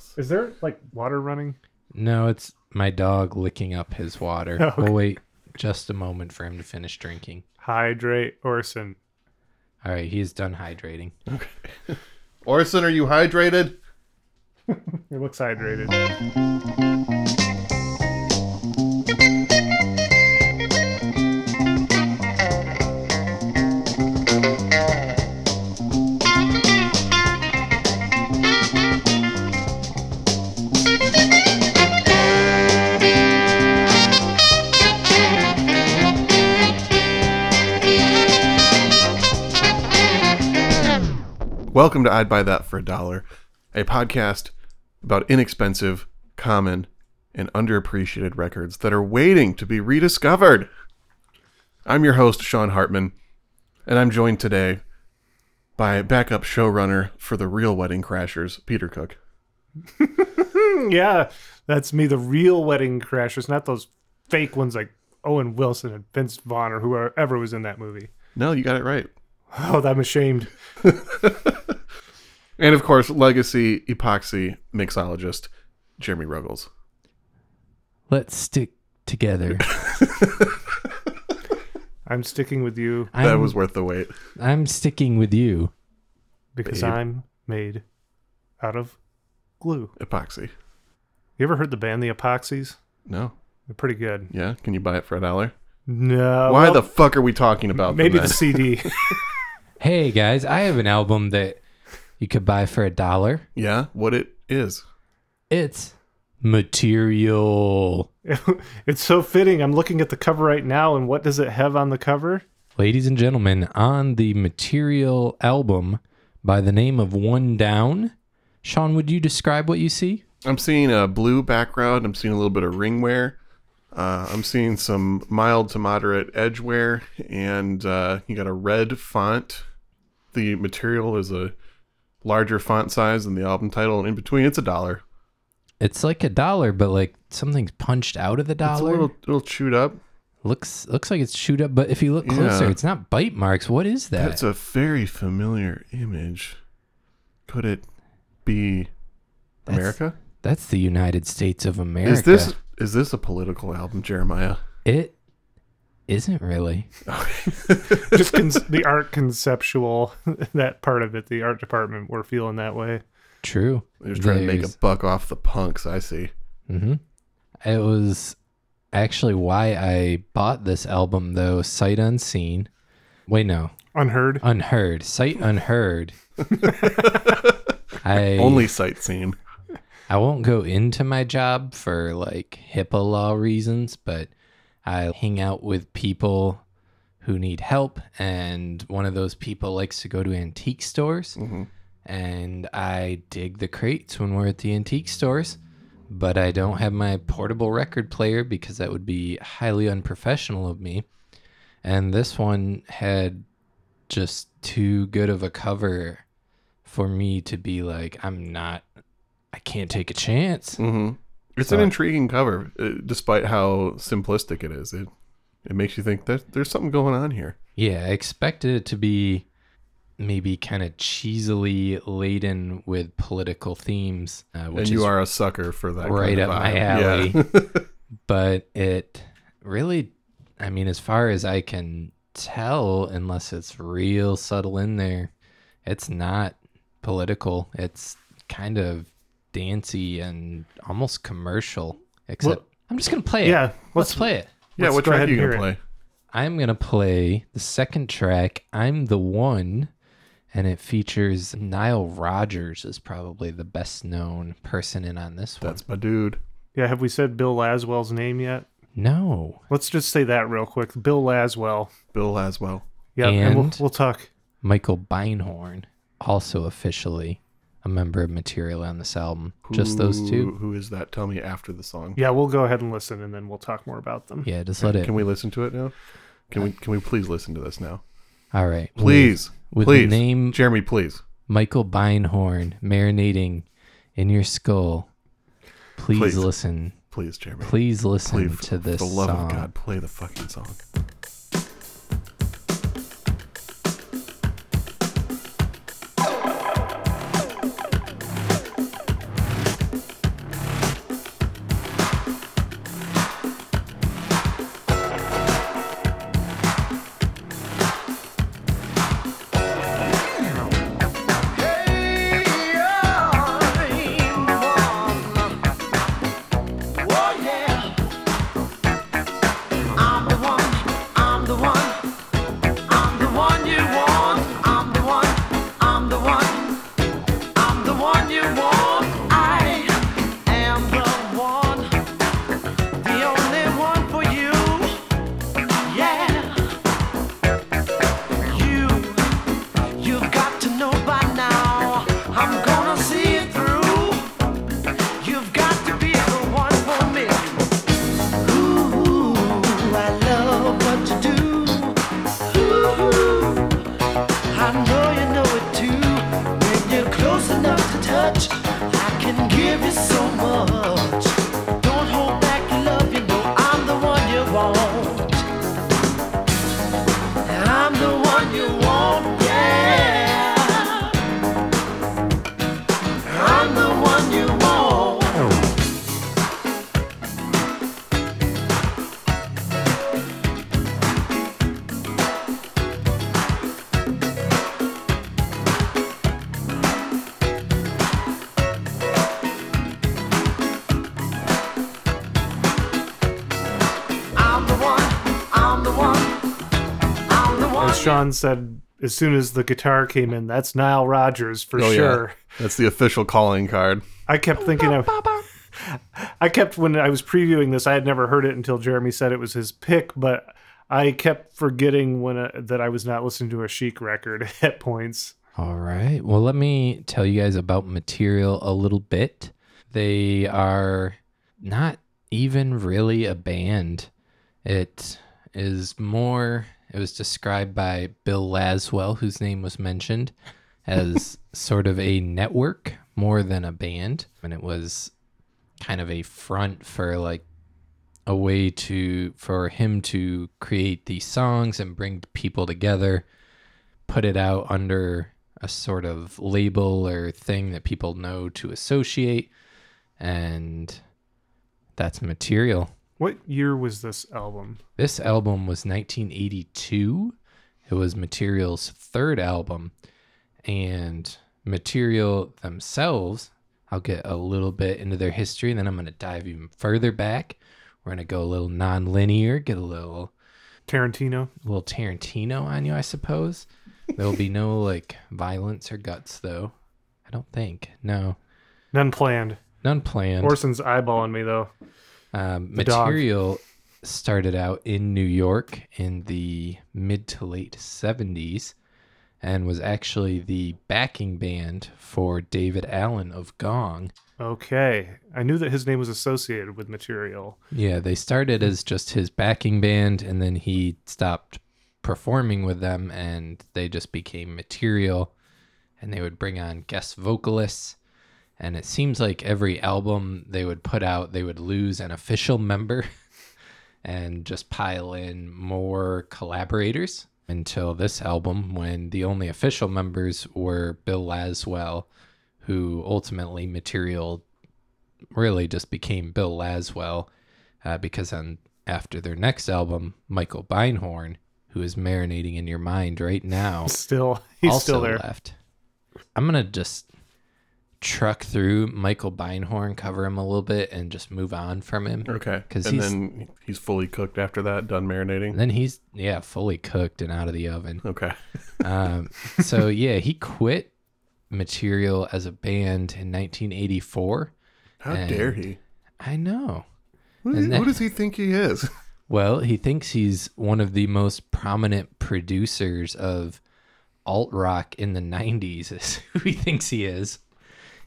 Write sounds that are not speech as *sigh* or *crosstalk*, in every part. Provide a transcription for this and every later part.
Yes. Is there like water running? No, it's my dog licking up his water. Oh, *laughs* okay. We'll wait just a moment for him to finish drinking. Hydrate Orson. All right, he's done hydrating. *laughs* Orson, are you hydrated? *laughs* He looks hydrated. Welcome to I'd Buy That for a Dollar, a podcast about inexpensive, common, and underappreciated records that are waiting to be rediscovered. I'm your host, Sean Hartman, and I'm joined today by backup showrunner for the real Wedding Crashers, Peter Cook. *laughs* yeah, that's me, the real wedding crashers, not those fake ones like Owen Wilson and Vince Vaughn or whoever was in that movie. No, you got it right. Oh, I'm ashamed. *laughs* And of course, legacy epoxy mixologist, Jeremy Ruggles. Let's stick together. *laughs* I'm sticking with you That I'm, was worth the wait. I'm sticking with you. because Babe. I'm made out of glue. Epoxy. You ever heard the band The Epoxies? No. They're pretty good. Yeah? Can you buy it for a dollar? No. Why well, the fuck are we talking about them maybe then? the CD. *laughs* Hey guys, I have an album that you could buy for a dollar. Yeah, what it is. It's material. *laughs* it's so fitting. I'm looking at the cover right now, and what does it have on the cover? Ladies and gentlemen, on the material album by the name of One Down, Sean, would you describe what you see? I'm seeing a blue background. I'm seeing a little bit of ring wear. Uh, I'm seeing some mild to moderate edge wear, and uh, you got a red font. The material is a larger font size than the album title, and in between, it's a dollar. It's like a dollar, but like something's punched out of the dollar. It's a little, little chewed up. looks looks like it's chewed up, but if you look closer, Yeah. it's not bite marks. What is that? That's a very familiar image. Could it be That's- America? That's the United States of America. Is this is this a political album, Jeremiah? It isn't really. *laughs* Just con- the art conceptual, *laughs* that part of it, the art department, we're feeling that way. True. They're just trying to make a buck off the punks. I see. Mm-hmm. It was actually why I bought this album, though, sight unseen. Wait, no, Unheard. unheard. Sight unheard. *laughs* I Only sight seen. I won't go into my job for like HIPAA law reasons, but I hang out with people who need help, and one of those people likes to go to antique stores. Mhm. And I dig the crates when we're at the antique stores, but I don't have my portable record player because that would be highly unprofessional of me. And this one had just too good of a cover for me to be like, I'm not, I can't take a chance. hmm It's So- an intriguing cover, uh, despite how simplistic it is. It it makes you think that there's something going on here. Yeah, I expected it to be maybe kind of cheesily laden with political themes, uh, which and you is are a sucker for that. right kind of up my vibe. Yeah. *laughs* but it really i mean as far as i can tell unless it's real subtle in there it's not political it's kind of dancey and almost commercial except Well, i'm just gonna play it Yeah, let's let's play it yeah. let's what track are you gonna hear play? i'm gonna play the second track i'm the one and it features Nile Rodgers is probably the best known person in on this one. That's my dude. Yeah, have we said Bill Laswell's name yet? no. Let's just say that real quick. Bill Laswell. Bill Laswell. Yeah, and, we'll, And- we'll talk. Michael Beinhorn, also officially a member of Material on this album. Just those two. Who is that? Tell me after the song. Yeah, we'll go ahead and listen, and then we'll talk more about them. Yeah, just let it. Can we listen to it now? Can we? Can we please listen to this now? All right. Please, With, with please, the name Jeremy, please. Michael Beinhorn marinating in your skull, please, Please. listen. Please, Jeremy. Please listen Please, to this For the love song. of God, play the fucking song. Sean said as soon as the guitar came in, that's Nile Rodgers for Oh, yeah. sure. That's the official calling card. I kept thinking of. I kept when I was previewing this, I had never heard it until Jeremy said it was his pick, but I kept forgetting when uh that I was not listening to a Chic record *laughs* at points. All right. Well, let me tell you guys about Material a little bit. They are not even really a band. It is more, it was described by Bill Laswell, whose name was mentioned, as *laughs* sort of a network more than a band. And it was kind of a front for like a way to, for him to create these songs and bring people together put it out under a sort of label or thing that people know to associate and that's material What year was this album? this album was 1982 it was material's third album and material themselves i'll get a little bit into their history and then i'm going to dive even further back we're going to go a little non-linear get a little Tarantino. A little Tarantino on you, I suppose. There will be no *laughs* like violence or guts, though. I don't think. No, None planned. none planned. Orson's eyeballing me though. Um, the dog. material started out in New York in the mid to late '70s, and was actually the backing band for Daevid Allen of Gong. Okay. I knew that his name was associated with material. Yeah, they started as just his backing band, and then he stopped performing with them, and they just became material. And they would bring on guest vocalists. And it seems like every album they would put out, they would lose an official member *laughs* and just pile in more collaborators until this album, when the only official members were Bill Laswell, who ultimately material really just became Bill Laswell uh, because on after their next album, Michael Beinhorn, who is marinating in your mind right now, Still, he's still there. left. I'm gonna just truck through Michael Beinhorn, cover him a little bit, and just move on from him. Okay. 'Cause and he's- then he's fully cooked after that, done marinating. Then he's yeah fully cooked and out of the oven. Okay. *laughs* Um, so yeah, he quit Material as a band in 1984. How dare he? I know. Who does, and he, who that- does he think he is? *laughs* Well, he thinks he's one of the most prominent producers of alt rock in the 90s, is who he thinks he is.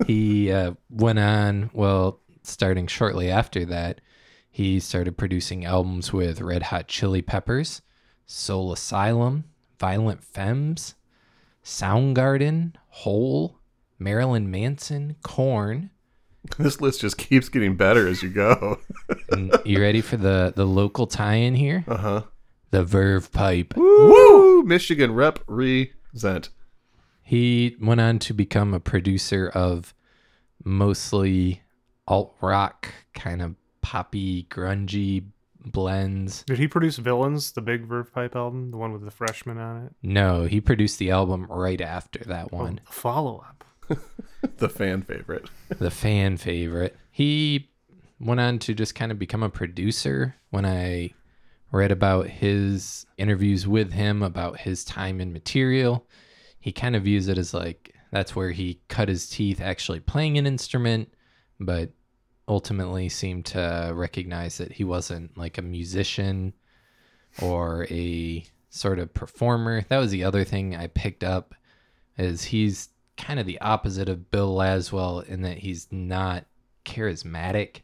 He uh, went on, well, starting shortly after that, he started producing albums with Red Hot Chili Peppers, Soul Asylum, Violent Femmes, Soundgarden, Hole, Marilyn Manson, Korn. *laughs* this list just keeps getting better as you go. *laughs* You ready for the, the local tie in here? Uh huh. The Verve Pipe. Woo! Michigan represent. He went on to become a producer of mostly alt rock, kind of poppy, grungy blends. Did he produce Villains, the big Verve Pipe album, the one with the freshman on it? No, he produced the album right after that oh, one, The follow up. *laughs* The fan favorite. *laughs* the fan favorite. He went on to just kind of become a producer. When I read about his interviews with him about his time in material, he kind of views it as like that's where he cut his teeth actually playing an instrument, but ultimately seemed to recognize that he wasn't like a musician or a sort of performer. That was the other thing I picked up is he's kind of the opposite of Bill Laswell in that he's not charismatic.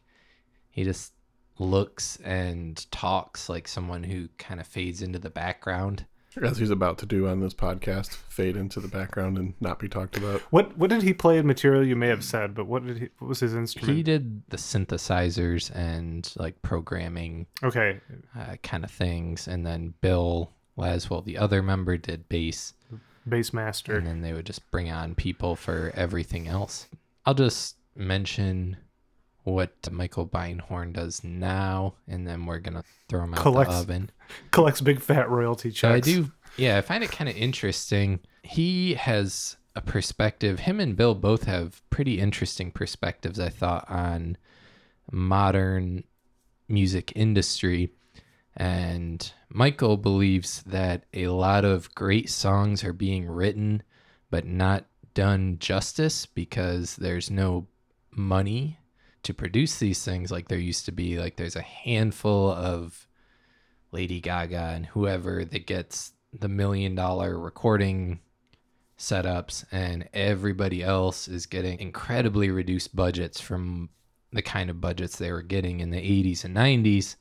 He just looks and talks like someone who kind of fades into the background. As he's about to do on this podcast, fade into the background and not be talked about. What what did he play in material? You may have said, but what did he? What was his instrument? He did the synthesizers and like programming okay, uh, kind of things, and then Bill Laswell, the other member, did bass, bass master. and then they would just bring on people for everything else. I'll just mention what Michael Beinhorn does now, and then we're gonna throw him out Collects- the oven. Collects big fat royalty checks. So I do, yeah, I find it kind of interesting. He has a perspective. Him and Bill both have pretty interesting perspectives. I thought on modern music industry. And Michael believes that a lot of great songs are being written but not done justice because there's no money to produce these things like there used to be. Like there's a handful of Lady Gaga and whoever that gets the million dollar recording setups, and everybody else is getting incredibly reduced budgets from the kind of budgets they were getting in the 80s and 90s.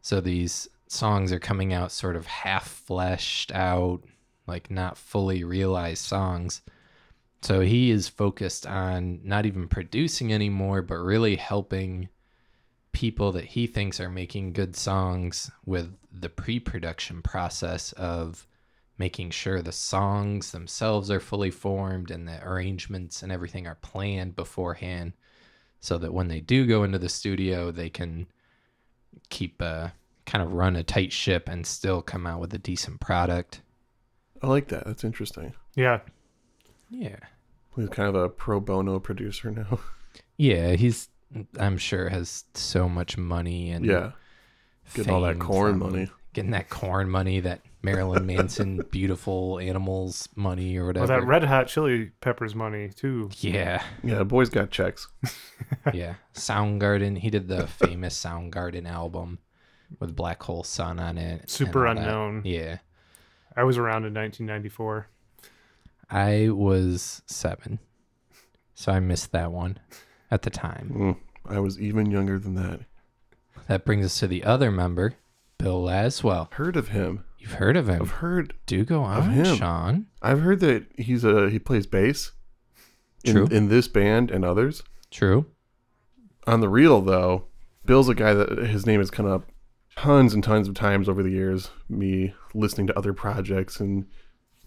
So these songs are coming out sort of half fleshed out, like not fully realized songs. So he is focused on not even producing anymore, but really helping people that he thinks are making good songs with the pre production process of making sure the songs themselves are fully formed and the arrangements and everything are planned beforehand so that when they do go into the studio, they can keep a kind of run a tight ship and still come out with a decent product. I like that. That's interesting. Yeah. Yeah. He's kind of a pro bono producer now. *laughs* Yeah, he's I'm sure has so much money and yeah. Getting all that corn from money. Getting that corn money, that Marilyn Manson *laughs* beautiful animals money or Well, whatever. that Red Hot Chili Peppers money too. yeah. Yeah, the boys got checks. *laughs* yeah. Soundgarden. He did the famous Soundgarden album with Black Hole Sun on it. Super all that. unknown. Yeah. I was around in 1994. I was seven. So I missed that one at the time. Mm, I was even younger than that. That brings us to the other member, Bill Laswell. Heard of him? You've heard of him. I've heard. Do go of on, him. Sean. I've heard that he's a he plays bass. In, True. In this band and others. True. On the real though, Bill's a guy that his name has come up tons and tons of times over the years. Me listening to other projects and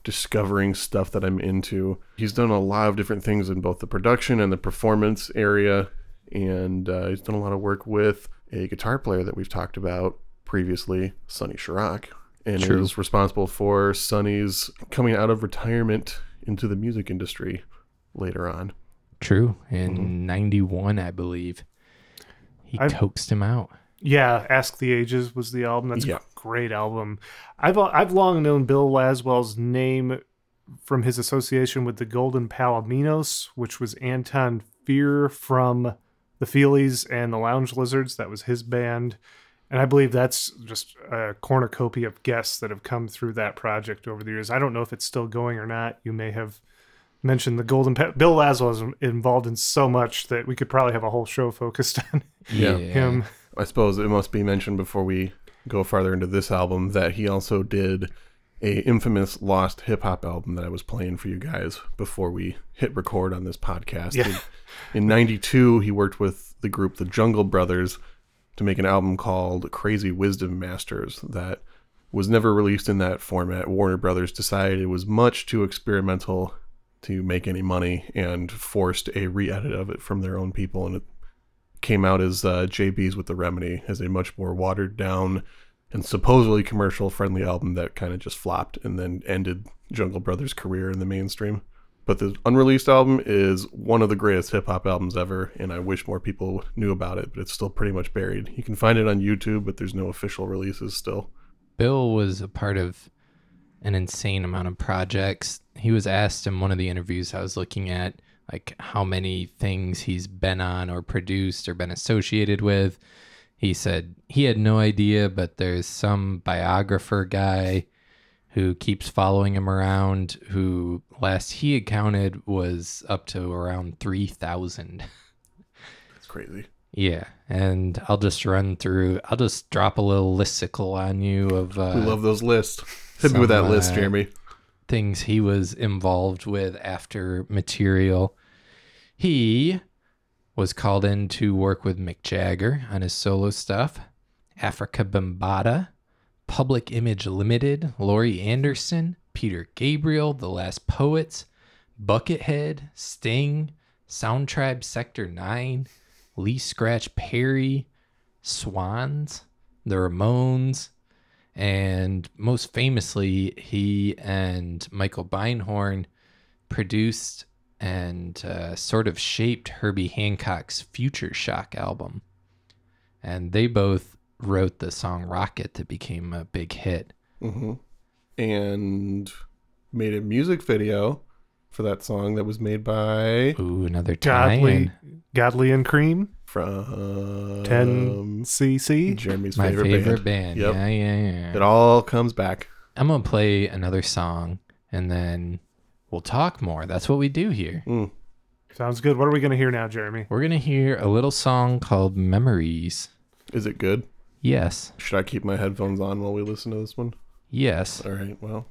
discovering stuff that I'm into. He's done a lot of different things in both the production and the performance area, and uh, he's done a lot of work with a guitar player that we've talked about previously, Sonny Sharrock, and True. is responsible for Sonny's coming out of retirement into the music industry later on. True. In Mm-hmm. 91, I believe. He I've- coaxed him out. Yeah, Ask the Ages was the album. That's Yeah. A great album. I've uh, I've long known Bill Laswell's name from his association with the Golden Palominos, which was Anton Fier from the Feelies and the Lounge Lizards. That was his band. And I believe that's just a cornucopia of guests that have come through that project over the years. I don't know if it's still going or not. You may have mentioned the Golden pa- Bill Laswell is involved in so much that we could probably have a whole show focused *laughs* on Yeah. him. I suppose it must be mentioned before we go farther into this album that he also did a infamous lost hip hop album that I was playing for you guys before we hit record on this podcast. Yeah. In '92, he worked with the group the Jungle Brothers to make an album called Crazy Wisdom Masters that was never released in that format. Warner Brothers decided it was much too experimental to make any money and forced a re-edit of it from their own people and it came out as uh, JB's with the Remedy as a much more watered down and supposedly commercial friendly album that kind of just flopped and then ended Jungle Brothers' career in the mainstream. But the unreleased album is one of the greatest hip hop albums ever, and I wish more people knew about it, but it's still pretty much buried. You can find it on YouTube, but there's no official releases still. Bill was a part of an insane amount of projects. He was asked in one of the interviews I was looking at, like how many things he's been on or produced or been associated with. He said he had no idea, but there's some biographer guy who keeps following him around who last he had counted was up to around 3,000. *laughs* That's crazy. Yeah, and I'll just run through. I'll just drop a little listicle on you of uh, we love those lists. Hit me with that list, uh, Jeremy. things he was involved with after material. He was called in to work with Mick Jagger on his solo stuff, Afrika Bambaataa, Public Image Limited, Laurie Anderson, Peter Gabriel, The Last Poets, Buckethead, Sting, Soundtribe Sector 9, Lee Scratch Perry, Swans, The Ramones, and most famously, he and Michael Beinhorn produced and uh, sort of shaped Herbie Hancock's Future Shock album. And they both wrote the song Rocket that became a big hit. hmm And made a music video for that song that was made by Ooh, another Godley, tie-in. Godley and Creme, from 10 cc. Jeremy's My favorite, favorite, band. band. Yep. Yeah, yeah, yeah. It all comes back. I'm gonna play another song and then we'll talk more. That's what we do here. Mm. Sounds good. What are we going to hear now, Jeremy? We're gonna hear a little song called Memories. Is it good? Yes. Should I keep my headphones on while we listen to this one? Yes. All right. Well.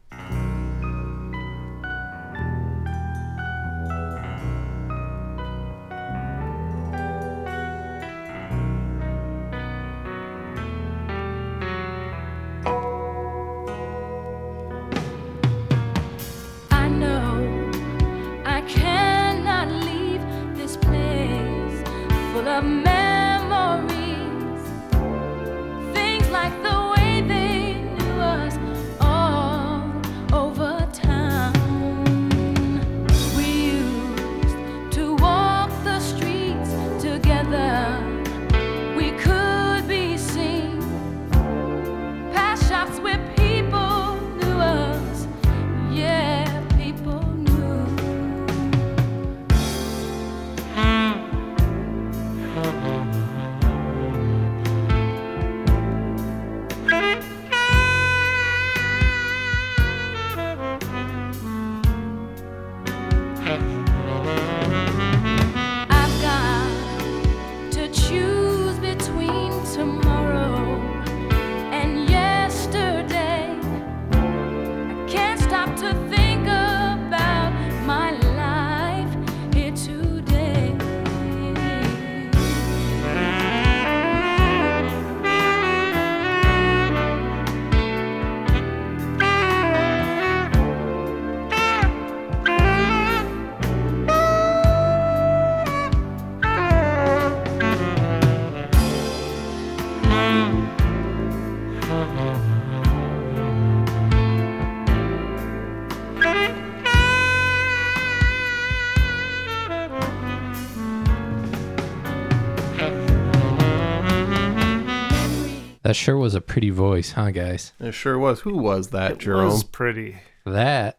Sure was a pretty voice, huh, guys? It sure was. Who was that, It Jerome? was pretty. That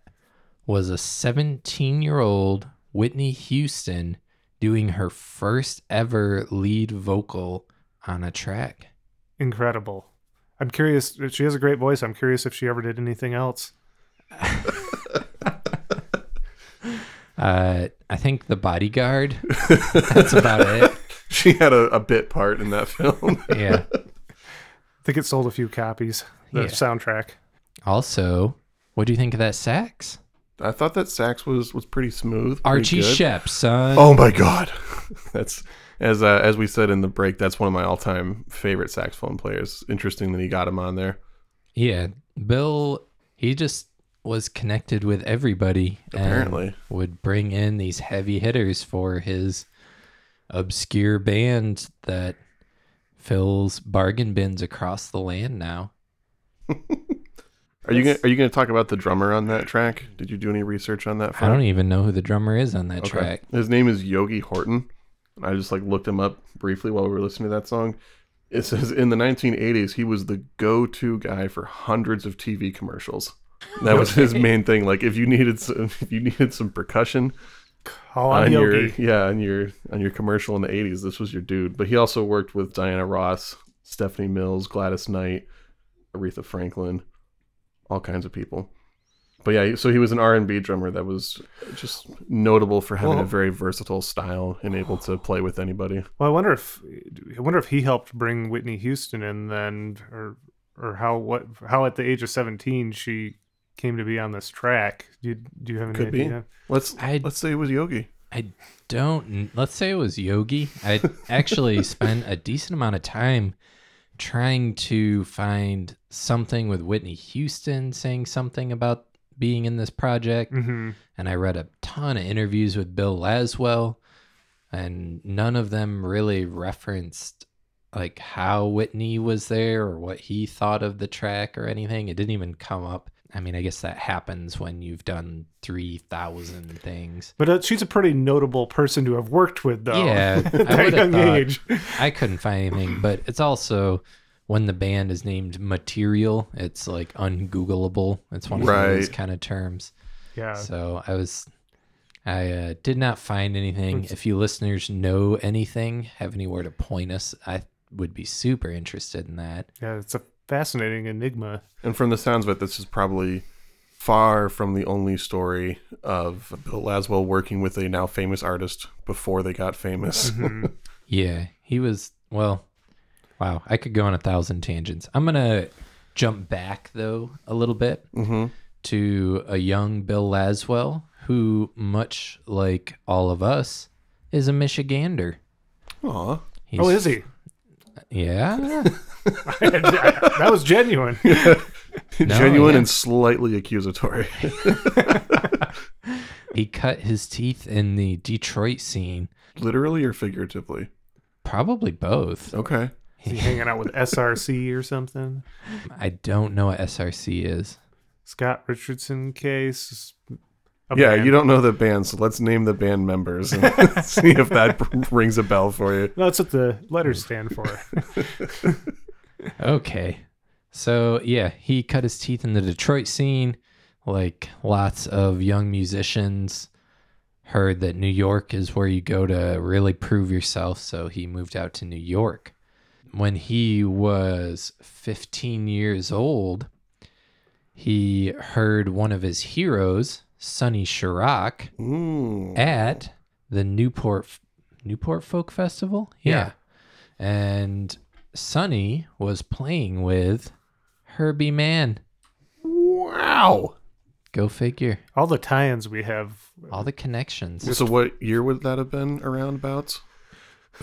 was a 17 year old Whitney Houston doing her first ever lead vocal on a track. Incredible. I'm curious. She has a great voice. I'm curious if she ever did anything else. *laughs* Uh, I think The Bodyguard. *laughs* That's about it. She had a, a bit part in that film. Yeah. *laughs* I think it sold a few copies. The Yeah. soundtrack. Also, what do you think of that sax? I thought that sax was was pretty smooth. pretty Archie good. Shepp, son. Oh my god, *laughs* that's as uh, as we said in the break. That's one of my all time favorite saxophone players. Interesting that he got him on there. Yeah, Bill, he just was connected with everybody. and Apparently. would bring in these heavy hitters for his obscure band that fills bargain bins across the land now. Are you gonna, are you going to talk about the drummer on that track? Did you do any research on that? I don't even know who the drummer is on that Okay. track. His name is Yogi Horton. I just like looked him up briefly while we were listening to that song. It says in the 1980s he was the go-to guy for hundreds of TV commercials. That was his main thing. Like if you needed some, if you needed some percussion Oh, on your yeah on your on your commercial in the 80s, this was your dude. But he also worked with Diana Ross, Stephanie Mills, Gladys Knight, Aretha Franklin, all kinds of people. But yeah, so he was an R&B drummer that was just notable for having Well- a very versatile style and able to play with anybody. Well, I wonder if I wonder if he helped bring Whitney Houston in then, or or how what how at the age of seventeen she came to be on this track. Do you, do you have any Could be. idea? Let's I- let's say it was Yogi. I don't. Let's say it was Yogi. I actually *laughs* spent a decent amount of time trying to find something with Whitney Houston saying something about being in this project. hmm and I read a ton of interviews with Bill Laswell, and none of them really referenced like how Whitney was there or what he thought of the track or anything. It didn't even come up. I mean, I guess that happens when you've done 3,000 things. But uh, she's a pretty notable person to have worked with, though. Yeah, *laughs* at I that young age. I couldn't find anything, but it's also when the band is named Material, it's like ungoogleable. It's one of those kind of terms. Yeah. So I was, I uh, did not find anything. If you listeners know anything, have anywhere to point us, I would be super interested in that. Yeah, it's a fascinating enigma. And from the sounds of it, this is probably far from the only story of Bill Laswell working with a now famous artist before they got famous. *laughs* Yeah, he was well. Wow, I could go on a thousand tangents. I'm gonna jump back though a little bit hmm to a young Bill Laswell, who, much like all of us, is a Michigander. Aw. Oh, is he? Yeah, *laughs* *laughs* that was genuine. *laughs* Genuine yeah. and slightly accusatory. *laughs* he cut his teeth in the Detroit scene. Literally or figuratively? Probably both. Okay. Is he hanging out with SRC or something? I don't know what SRC is. Scott Richardson case. yeah, band. you don't know the band, so let's name the band members and see if that rings a bell for you. No, that's what the letters stand for. Okay. So, yeah, he cut his teeth in the Detroit scene. Like lots of young musicians heard that New York is where you go to really prove yourself. So he moved out to New York. When he was 15 years old, he heard one of his heroes, Sonny Sharrock, Mm. at the Newport Newport Folk Festival. Yeah. And Sonny was playing with Herbie Mann. Wow. Go figure. All the tie-ins we have. All the connections. So what year would that have been around about?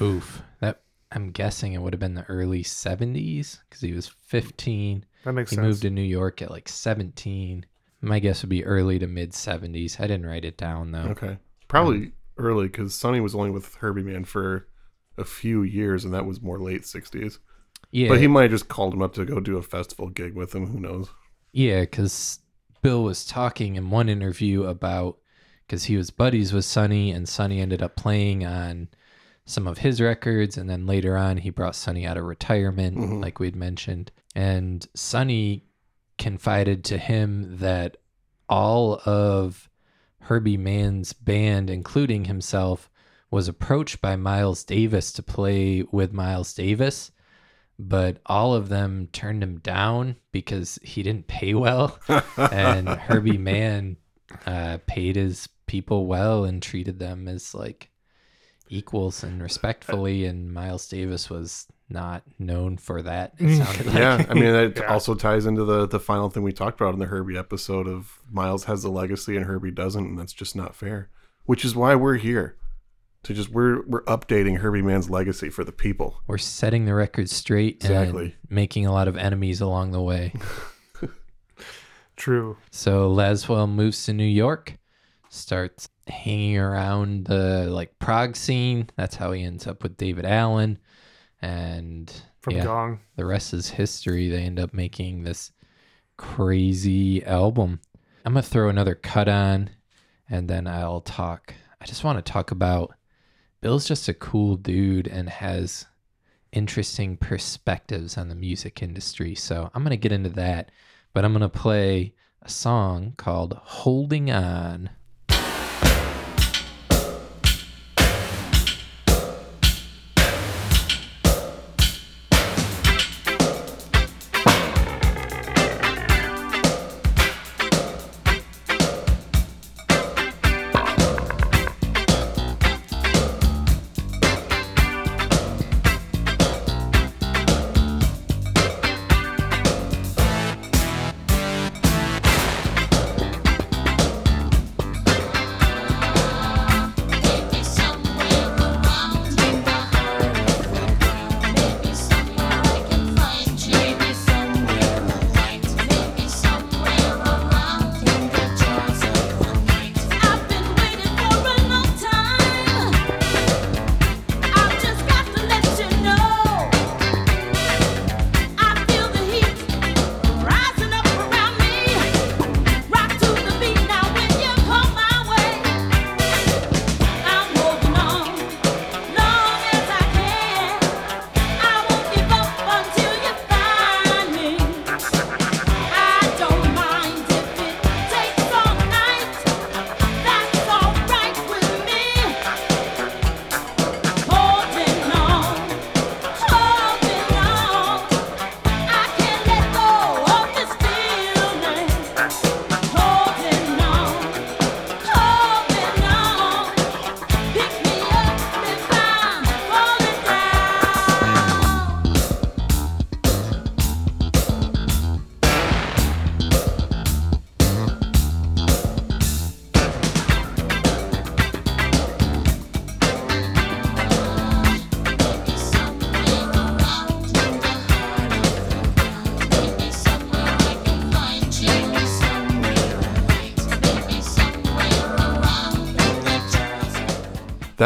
Oof. That I'm guessing it would have been the early 70s because he was 15. That makes He sense. moved to New York at like 17. My guess would be early to mid 70s. I didn't write it down though. Okay. Probably um, early because Sonny was only with Herbie Mann for a few years, and that was more late 60s. Yeah. But he might have just called him up to go do a festival gig with him. Who knows? Yeah, because Bill was talking in one interview about because he was buddies with Sonny, and Sonny ended up playing on some of his records, and then later on he brought Sonny out of retirement, Mhm. like we'd mentioned, and Sonny confided to him that all of Herbie Mann's band, including himself, was approached by Miles Davis to play with Miles Davis but all of them turned him down because he didn't pay well. *laughs* and Herbie Mann uh, paid his people well and treated them as like equals and respectfully. And Miles Davis was not known for that. It *laughs* like. yeah, I mean that *laughs* Yeah. also ties into the the final thing we talked about in the Herbie episode of Miles has the legacy and Herbie doesn't, and that's just not fair. Which is why we're here to just we're we're updating Herbie Mann's legacy for the people. We're setting the record straight Exactly. and making a lot of enemies along the way. *laughs* True. So Laswell moves to New York, starts hanging around the like prog scene. That's how he ends up with Daevid Allen, and From yeah, Gong. the rest is history. They end up making this crazy album. I'm gonna throw another cut on, and then I'll talk. I just want to talk about Bill's just a cool dude and has interesting perspectives on the music industry. So I'm gonna get into that, but I'm gonna play a song called "Holding On."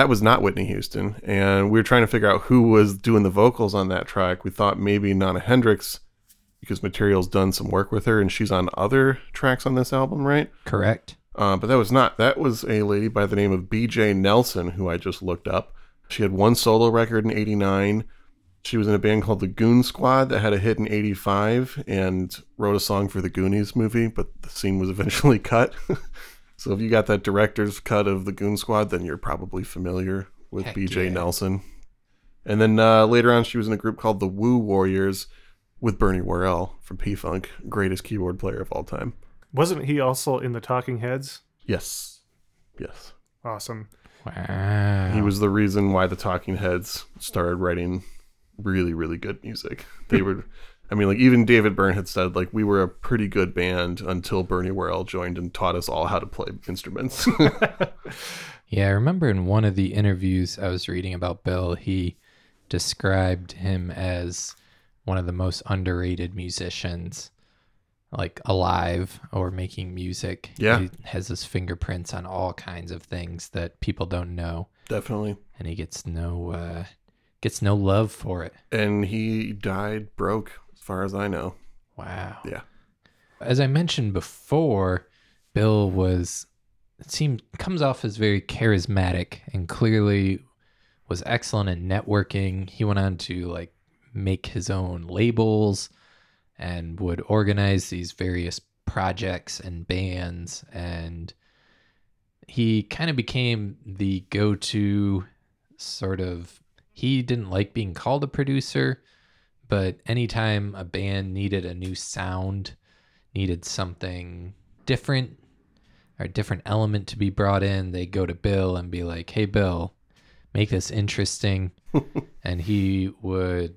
That was not Whitney Houston. And we were trying to figure out who was doing the vocals on that track. We thought maybe Nona Hendryx, because Material's done some work with her and she's on other tracks on this album, right? Correct. Uh, but that was not. That was a lady by the name of BJ Nelson, who I just looked up. She had one solo record in 89. She was in a band called the Goon Squad that had a hit in 85 and wrote a song for the Goonies movie, but the scene was eventually *laughs* cut. So if you got that director's cut of the Goon Squad, then you're probably familiar with Heck BJ yeah. Nelson. And then uh, later on, she was in a group called the Woo Warriors with Bernie Worrell from P Funk, greatest keyboard player of all time. Wasn't he also in the Talking Heads? Yes. Yes. Awesome. Wow. He was the reason why the Talking Heads started writing really, really good music. They *laughs* were, I mean, like even David Byrne had said, like we were a pretty good band until Bernie Worrell joined and taught us all how to play instruments. *laughs* Yeah, I remember in one of the interviews I was reading about Bill, he described him as one of the most underrated musicians like alive or making music. Yeah. He has his fingerprints on all kinds of things that people don't know Definitely. and he gets no uh gets no love for it. And he died broke, far as I know. Wow. Yeah. As I mentioned before, Bill was it seemed comes off as very charismatic and clearly was excellent at networking. He went on to like make his own labels and would organize these various projects and bands and he kind of became the go-to sort of he didn't like being called a producer but anytime a band needed a new sound needed something different or a different element to be brought in they go to bill and be like hey bill make this interesting *laughs* and he would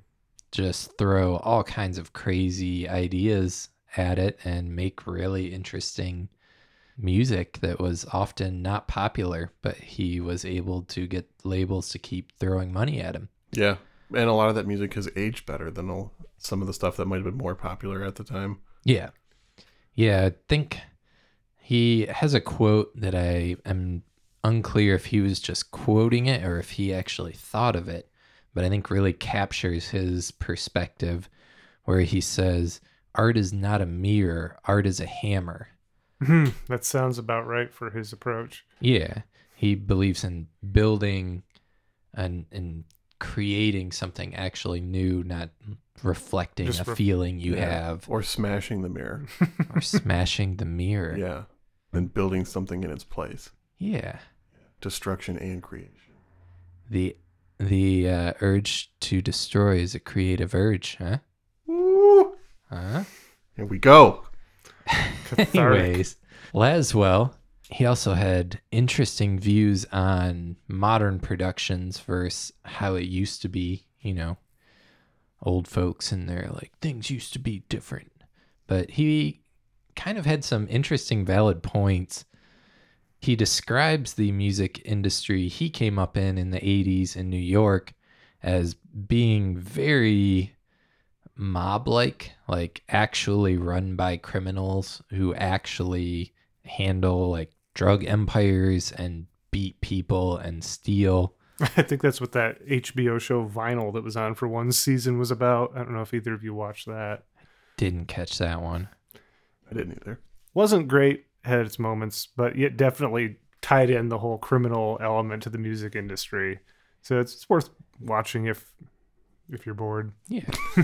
just throw all kinds of crazy ideas at it and make really interesting music that was often not popular but he was able to get labels to keep throwing money at him Yeah. And a lot of that music has aged better than all- some of the stuff that might have been more popular at the time. Yeah. Yeah, I think he has a quote that I am unclear if he was just quoting it or if he actually thought of it, but I think really captures his perspective where he says, Art is not a mirror, art is a hammer. Hmm, that sounds about right for his approach. Yeah. He believes in building and and creating something actually new, not reflecting Just a ref- feeling you Yeah. have Or smashing the mirror. or smashing the mirror. *laughs* yeah. And building something in its place. Yeah. Destruction and creation. The the uh, urge to destroy is a creative urge, huh? Woo! Huh? Here we go. *laughs* Anyways, Laswell, he also had interesting views on modern productions versus how it used to be, you know, old folks and they're like, things used to be different. But he kind of had some interesting, valid points. He describes the music industry he came up in in the 80s in New York as being very mob like, like actually run by criminals who actually handle like drug empires and beat people and steal. *laughs* I think that's what that HBO show Vinyl that was on for one season was about. I don't know if either of you watched that. Didn't catch that one. I didn't either. Wasn't great, had its moments, but yet definitely tied in the whole criminal element to the music industry. So it's, it's worth watching if if you're bored. Yeah. *laughs*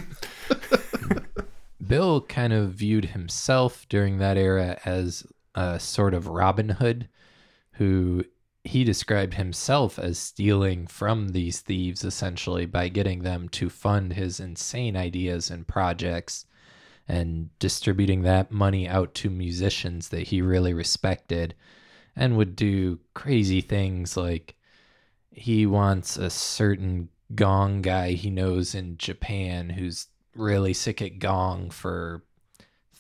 Bill kind of viewed himself during that era as a sort of Robin Hood who he described himself as stealing from these thieves essentially by getting them to fund his insane ideas and projects and distributing that money out to musicians that he really respected and would do crazy things like he wants a certain gong guy he knows in Japan who's really sick at gong for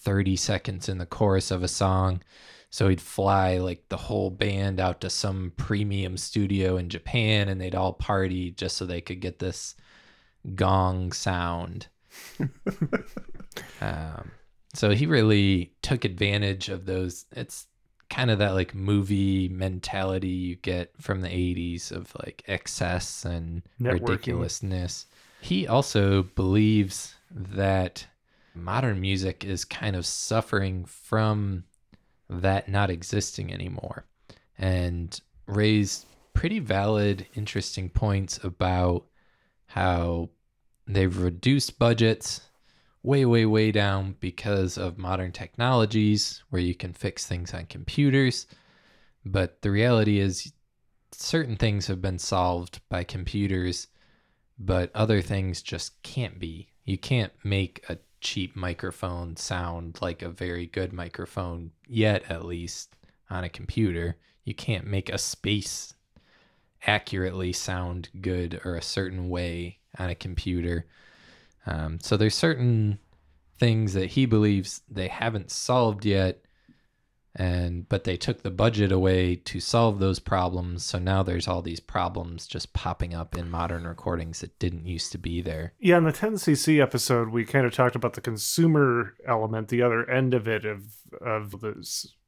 30 seconds in the chorus of a song. So he'd fly like the whole band out to some premium studio in Japan and they'd all party just so they could get this gong sound. *laughs* um, so he really took advantage of those. It's kind of that like movie mentality you get from the 80s of like excess and Networking. ridiculousness. He also believes that modern music is kind of suffering from that not existing anymore and raised pretty valid, interesting points about how they've reduced budgets way, way, way down because of modern technologies where you can fix things on computers. But the reality is, certain things have been solved by computers, but other things just can't be. You can't make a cheap microphone sound like a very good microphone yet, at least on a computer. You can't make a space accurately sound good or a certain way on a computer. Um, so there's certain things that he believes they haven't solved yet, and but they took the budget away to solve those problems. So now there's all these problems just popping up in modern recordings that didn't used to be there. Yeah, in the 10cc episode, we kind of talked about the consumer element, the other end of it, of of the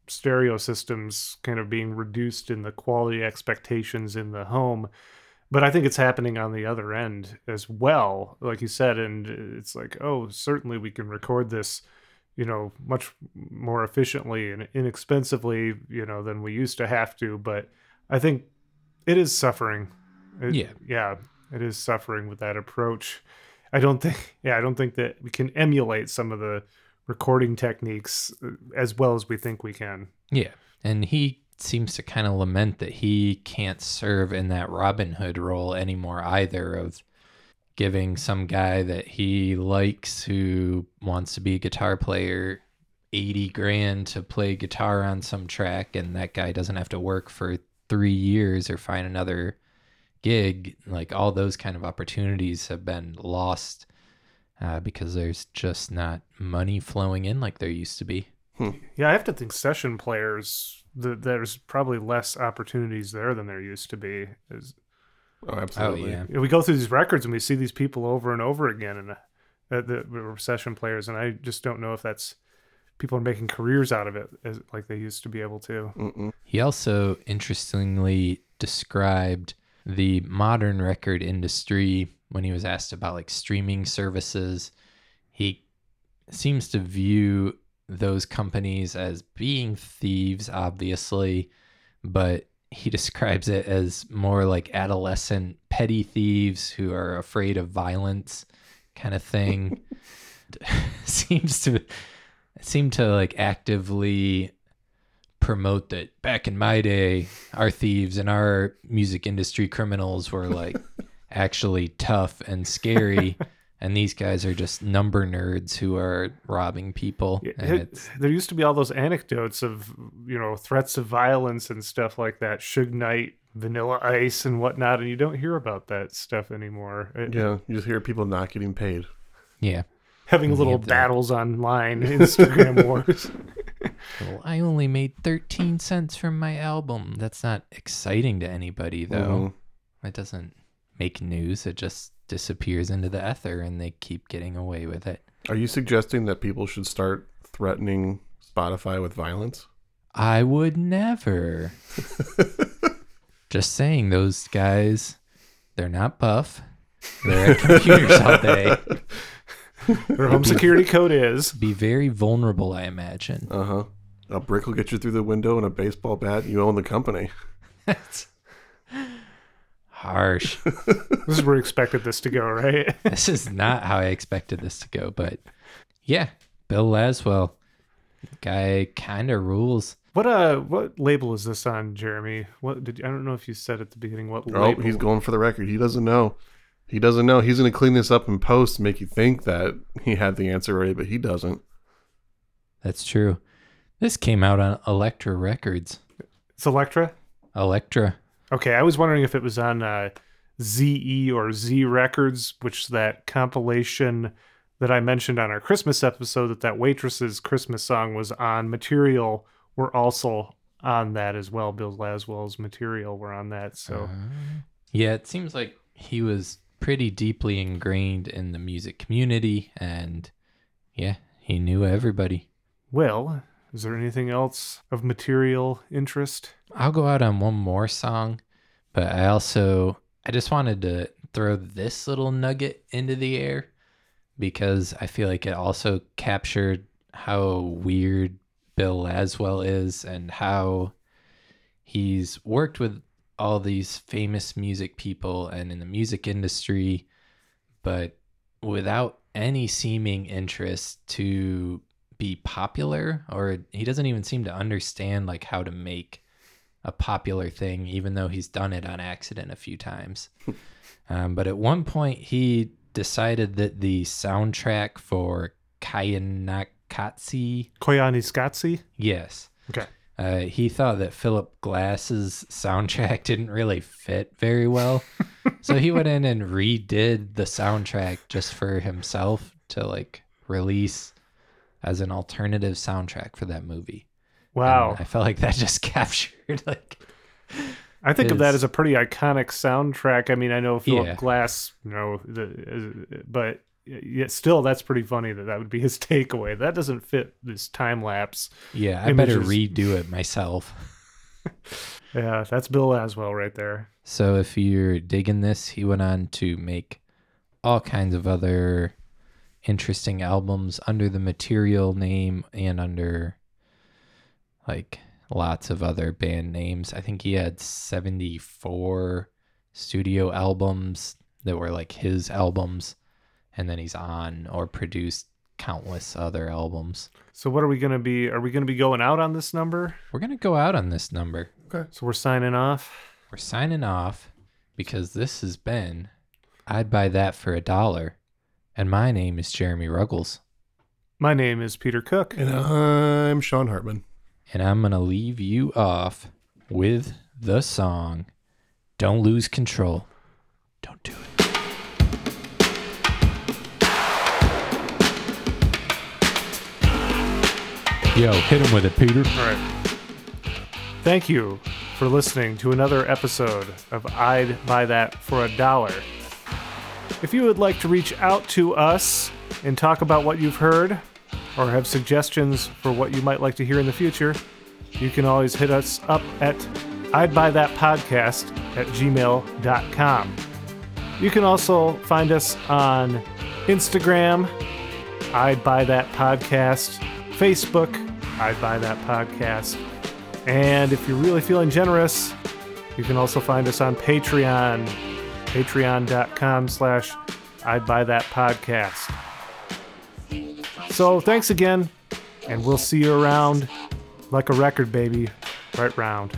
stereo systems kind of being reduced in the quality expectations in the home. But I think it's happening on the other end as well, like you said. And it's like, oh, certainly we can record this, you know, much more efficiently and inexpensively, you know, than we used to have to. But I think it is suffering. It- Yeah. yeah, it is suffering with that approach. I don't think, *laughs* yeah, I don't think that we can emulate some of the recording techniques uh, as well as we think we can. Yeah. And he seems to kind of lament that he can't serve in that Robin Hood role anymore either of giving some guy that he likes who wants to be a guitar player 80 grand to play guitar on some track and that guy doesn't have to work for 3 years or find another gig like all those kind of opportunities have been lost uh, because there's just not money flowing in like there used to be Yeah, I have to think session players, th- there's probably less opportunities there than there used to be. Is Oh, oh absolutely. yeah we go through these records and we see these people over and over again, and uh, that were session players, and I just don't know if that's people are making careers out of it as like they used to be able to. Mm-mm. He also interestingly described the modern record industry when he was asked about like streaming services. He seems to view those companies as being thieves, obviously, but he *laughs* describes it as more like adolescent petty thieves who are afraid of violence kind of thing. *laughs* *laughs* seems to seem to like actively promote that back in my day our thieves and our music industry criminals were like actually tough and scary and these guys are just number nerds who are robbing people and it- it's there used to be all those anecdotes of you know threats of violence and stuff like that, Suge Knight, Vanilla Ice, and whatnot, and you don't hear about that stuff anymore. It- Yeah, you just hear people not getting paid. yeah having And little you have the- battles online, *laughs* Instagram *laughs* wars. well i only made 13 cents from my album that's not exciting to anybody though Mhm. it doesn't make news it just disappears into the ether and they keep getting away with it Are you suggesting that people should start threatening Spotify with violence? I would never. *laughs* Just saying, those guys, they're not buff. They're at computers all day. *laughs* Their home security code is. Be very vulnerable, I imagine. Uh huh. A brick will get you through the window and a baseball bat. You own the company. *laughs* That's harsh. *laughs* This is where we expected this to go, right? *laughs* this is not how I expected this to go, but yeah, Bill Laswell, guy kind of rules. What uh, what label is this on, Jeremy? What did you, I don't know if you said at the beginning what Oh, label. he's going for the record. He doesn't know. He doesn't know. He's going to clean this up in post, make you think that *laughs* he had the answer right, but he doesn't. That's true. This came out on Elektra Records. It's Electra. Elektra. Okay, I was wondering if it was on uh, ZE or Z Records, which is that compilation that I mentioned on our Christmas episode that that waitress's Christmas song was on. Material were also on that as well. Bill Laswell's material were on that. So Yeah, it seems like he was pretty deeply ingrained in the music community and yeah, he knew everybody. well, Is there anything else of material interest? I'll go out on one more song, but I also I just wanted to throw this little nugget into the air because I feel like it also captured how weird Bill Laswell is and how he's worked with all these famous music people and in the music industry, but without any seeming interest to be popular or he doesn't even seem to understand like how to make a popular thing even though he's done it on accident a few times *laughs* um, but at one point he decided that the soundtrack for kayanakatsi Koyaanisqatsi? yes Okay. uh, he thought that Philip Glass's soundtrack *laughs* didn't really fit very well. *laughs* so he went in and redid the soundtrack just for himself to like release as an alternative soundtrack for that movie. Wow. And I felt like that *laughs* just captured like I think of that as a pretty iconic soundtrack. I mean, I know Philip Yeah. Glass, you know, the, but yet still, that's pretty funny that that would be his *laughs* takeaway. That doesn't fit this time lapse. yeah, I better redo it myself. *laughs* Yeah, that's Bill Laswell right there. So if you're digging this, he went on to make all kinds of other interesting albums under the material name and under like lots of other band names. I think he had 74 studio albums that were like his albums and then he's on or produced countless other albums. So, what are we going to be? Are we going to be going out on this number? We're going to go out on this number. Okay. So, we're signing off. We're signing off because this has been I'd buy that for a dollar. And my name is Jeremy Ruggles. My name is Peter Cook. And I'm Sean Hartman. And I'm going to leave you off with the song Don't Lose Control. Don't do it. Yo, hit him with it, Peter. All right. Thank you for listening to another episode of I'd Buy That for a Dollar. If you would like to reach out to us and talk about what you've heard or have suggestions for what you might like to hear in the future, you can always hit us up at I'd Buy That Podcast at gmail.com. You can also find us on Instagram, I'd Buy That Podcast, Facebook, I'd Buy That Podcast. And if you're really feeling generous, you can also find us on Patreon, patreon.com slash I'd Buy That Podcast. So thanks again, and we'll see you around like a record, baby, right round.